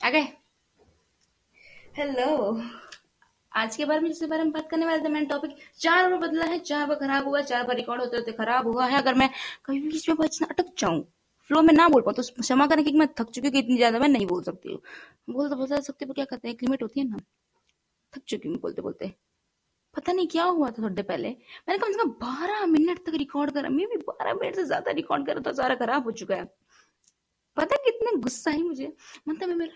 आ गए। हेलो आज के बारे में जिसके बारे में बात करने वाले थे मैंने टॉपिक चार बार बदला है। चार बार खराब हुआ चार बार रिकॉर्ड होते होते खराब हुआ है। अगर मैं कभी भी बीच में बचना अटक जाऊँ फ्लो में ना बोल पाऊँ तो क्षमा करें कि मैं थक चुकी हूँ इतनी ज़्यादा मैं नहीं बोल सकती हूँ। बोल तो बोल सकती हूँ क्या कहते हैं? एक लिमिट होती है ना। थक चुकी हूँ बोलते बोलते। पता नहीं क्या हुआ था थोड़े पहले। मैंने कम से कम बारह मिनट तक रिकॉर्ड करा। मैं भी बारह मिनट से ज़्यादा रिकॉर्ड करा तो सारा खराब हो चुका है। पता कितने गुस्सा ही मुझे। मतलब मैं मेरा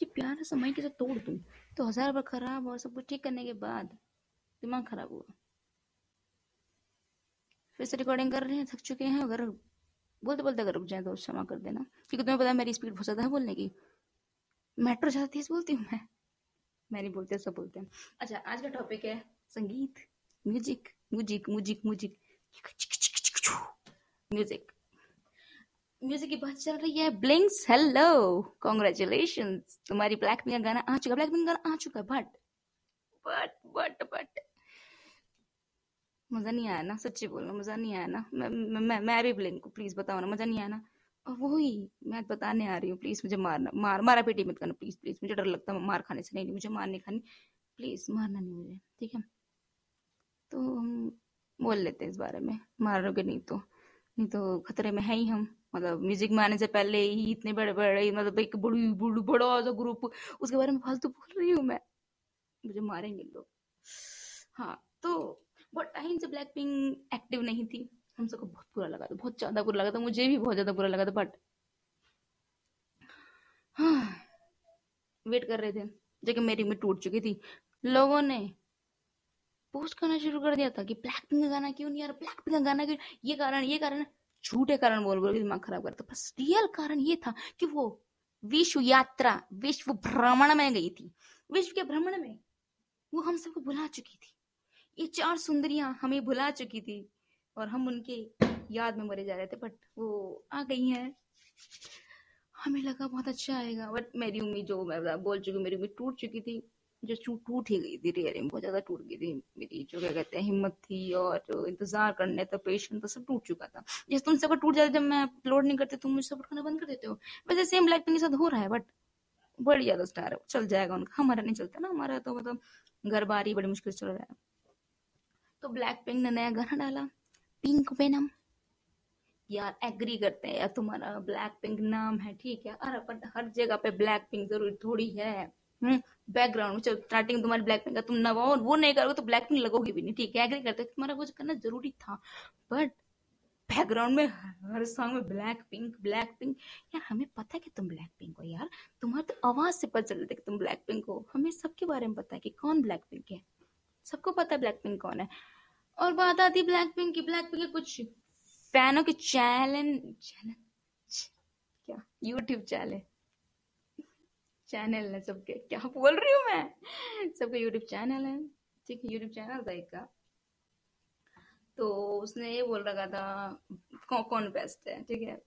ये प्यारा समय कैसे तोड़ दूँ। तो हज़ार बार खराब और सब कुछ ठीक करने के बाद दिमाग खराब हुआ। फिर से रिकॉर्डिंग कर रहे हैं, थक चुके हैं। अगर बोलते बोलते अगर रुक जाए तो क्षमा कर देना। क्योंकि तुम्हें पता है मेरी स्पीड बहुत ज़्यादा है बोलने की। मेट्रो ज़्यादा तेज बोलती हूँ मैं। मैं नहीं बोलते सब बोलते हैं। अच्छा आज का टॉपिक है संगीत music music music music music music की बात चल रही है ब्लिंक्स हेलो कॉन्ग्रेचुलेशन तुम्हारी ब्लैक पिंक गाना आ चुका ब्लैक पिंक गाना आ चुका बट बट बट बट मज़ा नहीं आया ना, सच्ची बोलना मज़ा नहीं आया ना। मैं मैं मैं भी ब्लिंक प्लीज़ बताओ ना, मज़ा नहीं आया ना। वही मैं बताने आ रही हूँ प्लीज़ मुझे मारना मार मारा पेटी मत करना प्लीज़ प्लीज़ मुझे डर लगता है मार खाने से नहीं, मुझे मारने खानी प्लीज़ मारना नहीं मुझे ठीक है? तो हम बोल लेते हैं इस बारे में मारोगे नहीं तो नहीं तो खतरे में है ही हम मतलब म्यूज़िक में आने से पहले ही इतने बड़े बड़े मतलब एक बड़ी बड़ी बड़ा सा ग्रुप उसके बारे में फालतू बोल रही हूँ मैं मुझे मारेंगे लोग। हाँ तो बहुत टाइम से ब्लैक पिंक एक्टिव नहीं थी। हम सबको बहुत बुरा लगा था, बहुत ज़्यादा बुरा लगा था, मुझे भी बहुत ज़्यादा बुरा लगा था बट हाँ वेट कर रहे थे, जबकि मेरी उम्मीद टूट चुकी थी। लोगों ने पोस्ट करना शुरू कर दिया था कि ब्लैक पिंक गाना क्यों नहीं रहा ब्लैक पिंक गाना क्यों, ये कारण ये कारण, झूठे कारण बोल बोल दिमाग खराब करता बस रियल कारण ये था कि वो विश्व यात्रा, विश्व भ्रमण में गई थी। विश्व के भ्रमण में वो हम सबको भुला चुकी थी। ये चार सुंदरियाँ हमें भुला चुकी थी। और हम उनके याद में मरे जा रहे थे बट वो आ गई हैं। हमें लगा बहुत अच्छा आएगा बट मेरी उम्मीद जो मैं बोल चुकी मेरी उम्मीद टूट चुकी थी। जो टूट ही गई थी रियली बहुत ज़्यादा टूट गई थी मेरी जो क्या कहते हैं, हिम्मत थी और जो इंतज़ार करने था पेशेंट था सब टूट चुका था। जैसे तुम सबका टूट जाता जब मैं अपलोड नहीं करती, तुम मुझे सपोर्ट करना बंद कर देते हो। वैसे सेम पिंक के साथ हो रहा है बट बड़ी ज़्यादा स्टार है, चल जाएगा उनका। हमारा नहीं चलता ना, हमारा तो मतलब घर बारी बड़ी मुश्किल चल रहा है तो ब्लैक पिंक ने नया गाना डाला। Pink venom. यार एग्री करते हैं यार, तुम्हारा ब्लैक पिंक नाम है, ठीक है? अरे, पर हर जगह पे ब्लैक पिंक ज़रूरी थोड़ी है। बैकग्राउंड में स्टार्टिंग तुम्हारी ब्लैक पिंक का तुम नवाओ वो नहीं करोगे तो ब्लैक पिंक लगोगी भी नहीं, ठीक है? एग्री करते तुम्हारा वो करना ज़रूरी था। बट बैकग्राउंड में हर सॉन्ग में ब्लैक पिंक ब्लैक पिंक यार, हमें पता है कि तुम ब्लैक पिंक हो यार। तुम्हारे तो आवाज़ से पता चलता है कि तुम ब्लैक पिंक हो। हमें सबके बारे में पता है कि कौन ब्लैक पिंक है। सबको पता है ब्लैक पिंक कौन है। और बात आती ब्लैक पिंक की। ब्लैक पिंक के कुछ फैनों के चैनल क्या? यूट्यूब चैनल चैनल है सबके। क्या बोल रही हूँ मैं? सबके यूट्यूब चैनल है। ठीक है यूट्यूब चैनल था एक का तो उसने ये बोल रखा था कौन कौन बेस्ट है? ठीक है।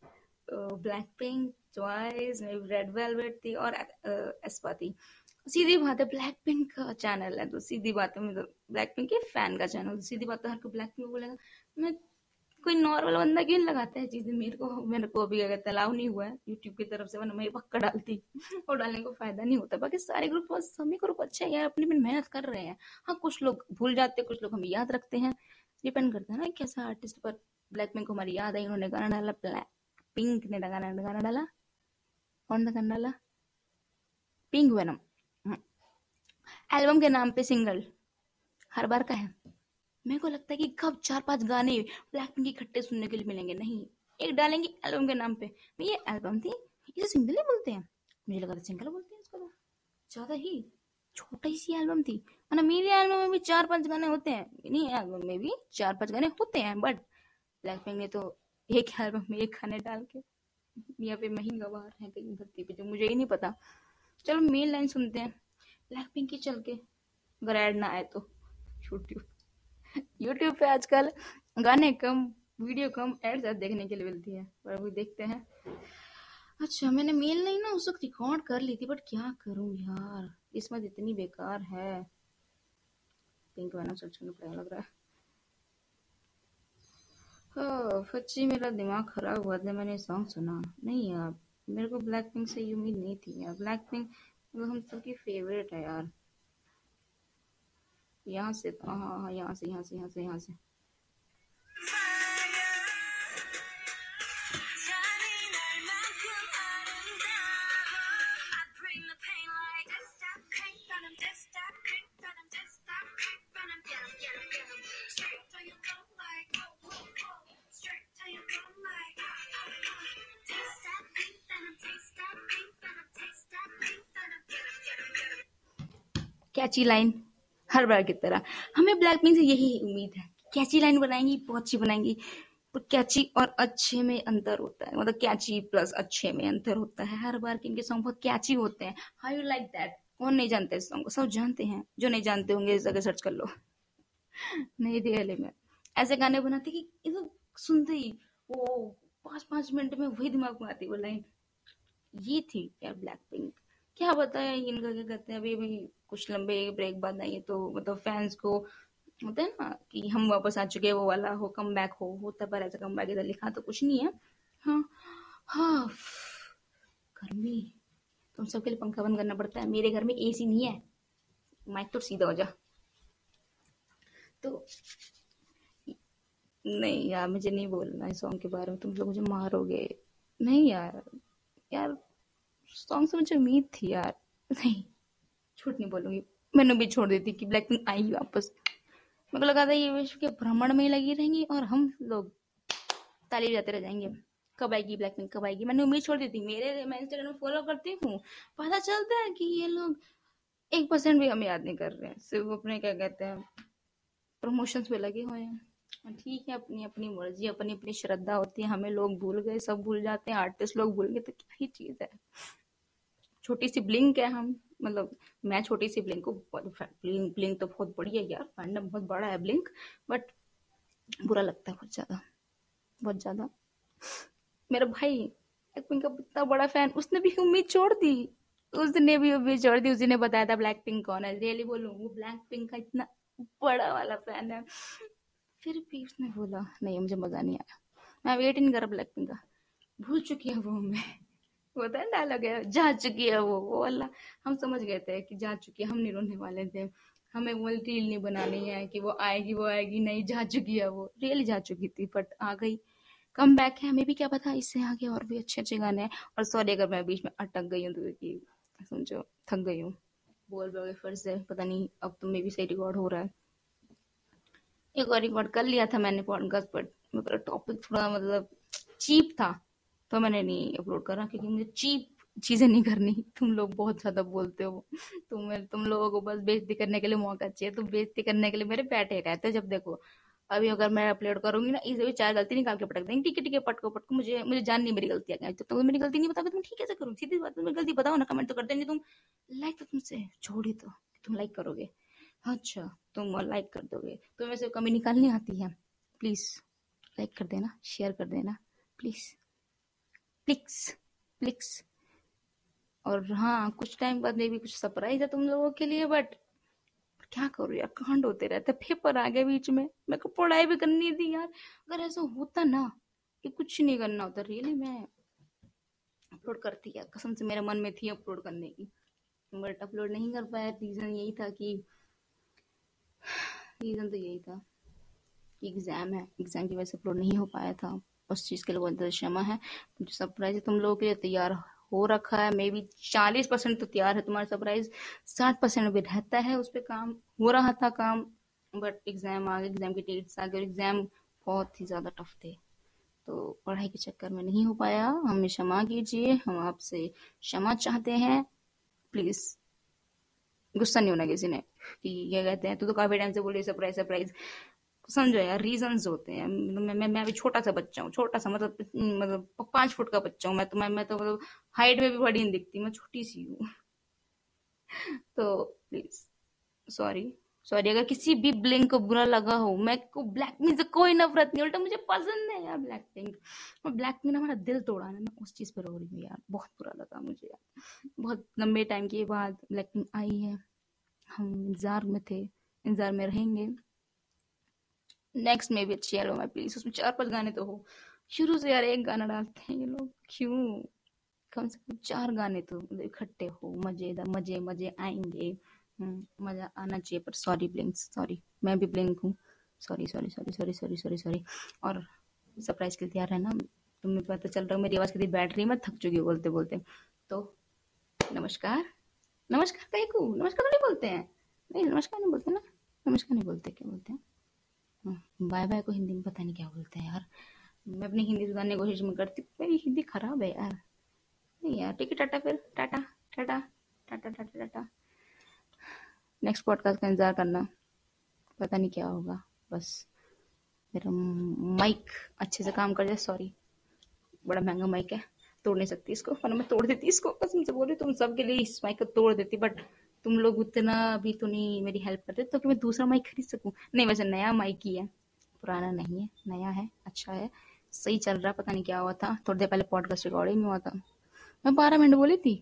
Blackpink Twice Red Velvet थी और एस्पा थी सीधी बात है ब्लैक पिंक का चैनल है तो सीधी बात है मतलब ब्लैक पिंक के फ़ैन का चैनल तो सीधी बात है हर को ब्लैक पिंक बोलेगा। मैं कोई नॉर्मल बंदा क्यों लगाता है चीज़ें? मेरे को मेरे को अभी अगर तलाव नहीं हुआ है यूट्यूब की तरफ़ से, वरना मैं पक्का डालती और डालने को फ़ायदा नहीं होता। बाकी सारे ग्रुप सभी ग्रुप अच्छे हैं यार अपनी अपनी मेहनत कर रहे हैं। हाँ कुछ लोग भूल जाते हैं, कुछ लोग हमें याद रखते हैं। डिपेंड करता है ना कैसा आर्टिस्ट पर ब्लैक पिंक को हमारी याद आई, उन्होंने गाना डाला ब्लैक पिंक ने गाना गाना डाला, कौन सा गाना डाला? पिंक वेनम एल्बम के नाम पे सिंगल। हर बार का है। मेरे को लगता है कि कब चार पाँच गाने ब्लैक पिंक इकट्ठे सुनने के लिए मिलेंगे। नहीं, एक डालेंगे एल्बम के नाम पे। ये एल्बम थी, इसे सिंगल ही बोलते हैं। मुझे लगा था सिंगल बोलते हैं इसको तो। ज़्यादा ही छोटा ही सी एल्बम थी। ना मेरी एल्बम में भी चार पाँच गाने होते हैं। नहीं एल्बम में भी चार पाँच गाने होते हैं बट ब्लैक पिंक ने तो एक एल्बम में एक गाने डाल के यहाँ पे मही गवार है कहीं धरती पे, जो मुझे ही नहीं पता। चलो मेन लाइन सुनते हैं। ब्लैक पिंक की चल के। अगर ऐड ना आए तो। यूट्यूब यूट्यूब पे आजकल गाने कम वीडियो कम एड ज़्यादा देखने के लिए मिलती है। पर अभी देखते हैं। अच्छा मैंने मेल नहीं ना उस वक्त रिकॉर्ड कर ली थी बट क्या करूँ यार? किस्मत इतनी बेकार है। पिंक गाना सर्च करना पड़ेगा लग रहा है। हाँ सच्ची मेरा दिमाग खराब हुआ था मैंने सॉन्ग सुना। नहीं यार मेरे को ब्लैक पिंक से उम्मीद नहीं थी यार। ब्लैक पिंक मतलब हम सबकी फेवरेट है यार। यहाँ से हाँ हाँ हाँ यहाँ से यहाँ से यहाँ से यहाँ से। कैची लाइन हर बार की तरह। हमें ब्लैक पिंक से यही उम्मीद है कैची लाइन बनाएँगी, बहुत अच्छी बनाएँगी। पर कैची और अच्छे में अंतर होता है। मतलब कैची प्लस अच्छे में अंतर होता है। हर बार के इनके सॉन्ग बहुत कैची होते हैं। हाउ यू लाइक दैट कौन नहीं जानते इस सॉन्ग को? सब जानते हैं। जो नहीं जानते होंगे, इस जगह सर्च कर लो। नहीं रियली में। ऐसे गाने बनाते कि इधर सुनते ही वो पाँच पाँच मिनट में वही दिमाग में आती वो लाइन। ये थी यार ब्लैक पिंक क्या बताया इनका क्या कहते हैं, अभी अभी कुछ लंबे ब्रेक बाद आई है तो मतलब फैंस को होता है ना कि हम वापस आ चुके हैं, वो वाला हो कम बैक हो, होता पर ऐसा कम बैक इधर लिखा तो कुछ नहीं है। हाँ हाँ गर्मी। तुम सबके लिए पंखा बंद करना पड़ता है। मेरे घर में एसी नहीं है। माइक तो सीधा हो जा। तो नहीं यार, मुझे नहीं बोलना है सॉन्ग के बारे में। तुम लोग मुझे मारोगे। नहीं यार यार सॉन्ग से मुझे उम्मीद थी यार। नहीं, झूठ नहीं बोलूँगी। मैंने भी छोड़ दी थी कि ब्लैक पिंक आएगी वापस। मेरे को लगा था ये विश्व के भ्रमण में लगी रहेंगी और हम लोग ताली जाते रह जाएँगे। कब आएगी ब्लैक पिंक कब आएगी? मैंने उम्मीद छोड़ दी थी। मेरे मैं इंस्टाग्राम फॉलो करती हूँ। पता चलता है कि ये लोग एक परसेंट भी हमें याद नहीं कर रहे हैं। सिर्फ़ अपने, क्या कहते हैं प्रमोशंस पे लगे हुए हैं। ठीक है, अपनी अपनी मर्ज़ी, अपनी अपनी श्रद्धा होती है। हमें लोग भूल गए, सब भूल जाते हैं। आर्टिस्ट लोग भूल गए तो क्या ही चीज़ है। छोटी सी ब्लिंक है हम मतलब मैं छोटी सी ब्लिंक को ब्लिंक ब्लिंक तो बहुत बढ़िया है यार फैंडम बहुत बड़ा है ब्लिंक बट बुरा लगता है बहुत ज़्यादा बहुत ज़्यादा। मेरा भाई ब्लैक पिंक का इतना बड़ा फ़ैन उसने भी उम्मीद छोड़ दी। उसने भी उम्मीद छोड़ दी, उसी ने बताया था ब्लैक पिंक कौन है। रियली बोलूँ, वो ब्लैक पिंक का इतना बड़ा वाला फ़ैन है। फिर भी उसने बोला, नहीं, मुझे मज़ा नहीं आया। मैं वेट नहीं करा ब्लैक पिंक का। भूल चुकी है वो मैं। होता है डायलॉग है जा चुकी है वो वो अल्लाह। हम समझ गए थे कि जा चुकी है, हम नहीं रोने वाले थे। हमें वो रील नहीं बनानी है कि वो आएगी वो आएगी, नहीं, जा चुकी है वो। रियली जा चुकी थी बट आ गई। कम बैक है, हमें भी क्या पता, इससे आगे और भी अच्छे अच्छे गाने हैं। और सॉरी अगर मैं बीच में अटक गई हूँ तो कि समझो, थक गई हूँ। बोल बोल फिर से, पता नहीं, अब तो मे भी सही रिकॉर्ड हो रहा है। एक और रिकॉर्ड कर लिया था मैंने पॉडकास्ट पर मतलब टॉपिक थोड़ा मतलब चीप था। तो मैंने नहीं अपलोड करा क्योंकि मुझे चीप चीज़ें नहीं करनी। तुम लोग बहुत ज़्यादा बोलते हो। तुम तुम लोगों को बस बेइज्जती करने के लिए मौका चाहिए। तो बेइज्जती करने के लिए मेरे बैठे रहते जब देखो, अभी अगर मैं अपलोड करूँगी ना, इसे भी चार गलती निकाल के पटक देंगे। ठीक है ठीक है पटको पटको मुझे मुझे जान नहीं मेरी गलती है जब तक मेरी गलती नहीं बताओगे, तुम ठीक कैसे करूँ सीधी बात मेरी गलती बताओ ना कमेंट तो कर देंगे तुम। लाइक तो तुमसे, छोड़ी तो। तुम लाइक करोगे। अच्छा तुम लाइक कर दोगे। तुम्हें से कमी निकालनी आती है? प्लीज़ लाइक कर देना शेयर कर देना। प्लीज़ प्लिक्स प्लिक्स और हाँ कुछ टाइम बाद में भी कुछ सरप्राइज़ है तुम लोगों के लिए बट क्या करूँ यार, कांड होते रहते पेपर आ गए बीच में। मेरे को पढ़ाई भी करनी थी यार। अगर ऐसा होता ना कि कुछ नहीं करना होता रियली मैं अपलोड करती यार। कसम से मेरे मन में थी अपलोड करने की। बट अपलोड नहीं कर पाया। रीजन यही था कि रीजन तो यही था कि एग्ज़ाम है। एग्ज़ाम की वजह से अपलोड नहीं हो पाया था। उस चीज़ के लिए बहुत क्षमा है। मुझे सरप्राइज़ तुम लोगों के लिए तैयार हो रखा है। मे बी चालीस परसेंट तो तैयार है तुम्हारा सरप्राइज़ साठ परसेंट भी रहता है, उस पर काम हो रहा था काम। बट एग्ज़ाम आ गए एग्ज़ाम की डेट्स आ गए। एग्ज़ाम बहुत ही ज़्यादा टफ थे। तो पढ़ाई के चक्कर में नहीं हो पाया। हमें क्षमा कीजिए। हम आपसे क्षमा चाहते हैं। प्लीज़ गुस्सा नहीं होना किसी ने कि ये कहते हैं। तू तो काफ़ी टाइम से बोले सरप्राइज़ सरप्राइज़ समझो यार रीजंस होते हैं। मैं मैं मैं अभी छोटा सा बच्चा हूँ, छोटा सा मतलब मतलब पाँच फुट का बच्चा हूँ। मैं तो मैं मैं तो मतलब हाइट में भी बड़ी नहीं दिखती, मैं छोटी सी हूँ। तो प्लीज़ सॉरी सॉरी अगर किसी भी ब्लिंक को बुरा लगा हो, मैं को ब्लैक पिंक से कोई नफरत नहीं, उल्टा मुझे पसंद है यार ब्लैक पिंक और ब्लैक पिंक ने हमारा दिल तोड़ा ना, मैं उस चीज़ पर रो रही हूँ यार, बहुत बुरा लगा मुझे यार। बहुत लंबे टाइम के बाद ब्लैक पिंक आई है, हम इंतज़ार में थे, इंतज़ार में रहेंगे। नेक्स्ट में भी अच्छी एल्बम है प्लीज़ उसमें चार पाँच गाने तो हो। शुरू से यार एक गाना डालते हैं ये लोग। क्यों? कम से कम चार गाने तो इकट्ठे हो। मज़ेदार मज़े मज़े आएँगे। हम्म, मज़ा आना चाहिए पर सॉरी ब्लिंक सॉरी मैं भी ब्लिंक हूँ। Sorry sorry sorry sorry sorry sorry sorry और सरप्राइज़ के लिए तैयार रहना तुम्हें पता चल रहा है मेरी आवाज़ कितनी बैटरी मैं थक चुकी हूँ बोलते बोलते। तो नमस्कार। नमस्कार कहीं को नमस्कार नहीं बोलते हैं। नहीं नमस्कार नहीं बोलते ना? नमस्कार नहीं बोलते क्या बोलते हैं? बाय बाय को हिंदी में पता नहीं क्या बोलते हैं यार। मैं अपनी हिंदी सुधारने की कोशिश में करती। मेरी हिंदी खराब है यार। नहीं यार, ठीक है, टाटा फिर। Tata tata tata tata tata. Next podcast का इंतज़ार करना। पता नहीं क्या होगा। बस। मेरा माइक अच्छे से काम कर जाए। सॉरी बड़ा महँगा माइक है। तोड़ नहीं सकती इसको। वरना मैं तोड़ देती इसको। कसम से बोल रही तुम सबके लिए इस माइक को तोड़ देती। बट तुम लोग उतना अभी तो नहीं मेरी हेल्प करते तो कि मैं दूसरा माइक खरीद सकूँ? नहीं, वैसे नया माइक ही है, पुराना नहीं है, नया है अच्छा है, सही चल रहा, पता नहीं क्या हुआ था, थोड़ी देर पहले पॉडकास्ट रिकॉर्डिंग में हुआ था। मैं बारह मिनट बोली थी,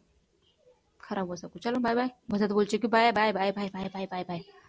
खराब हो सब कुछ। चलो बाय बाय बहुत बोल चुकी bye bye bye bye bye bye bye bye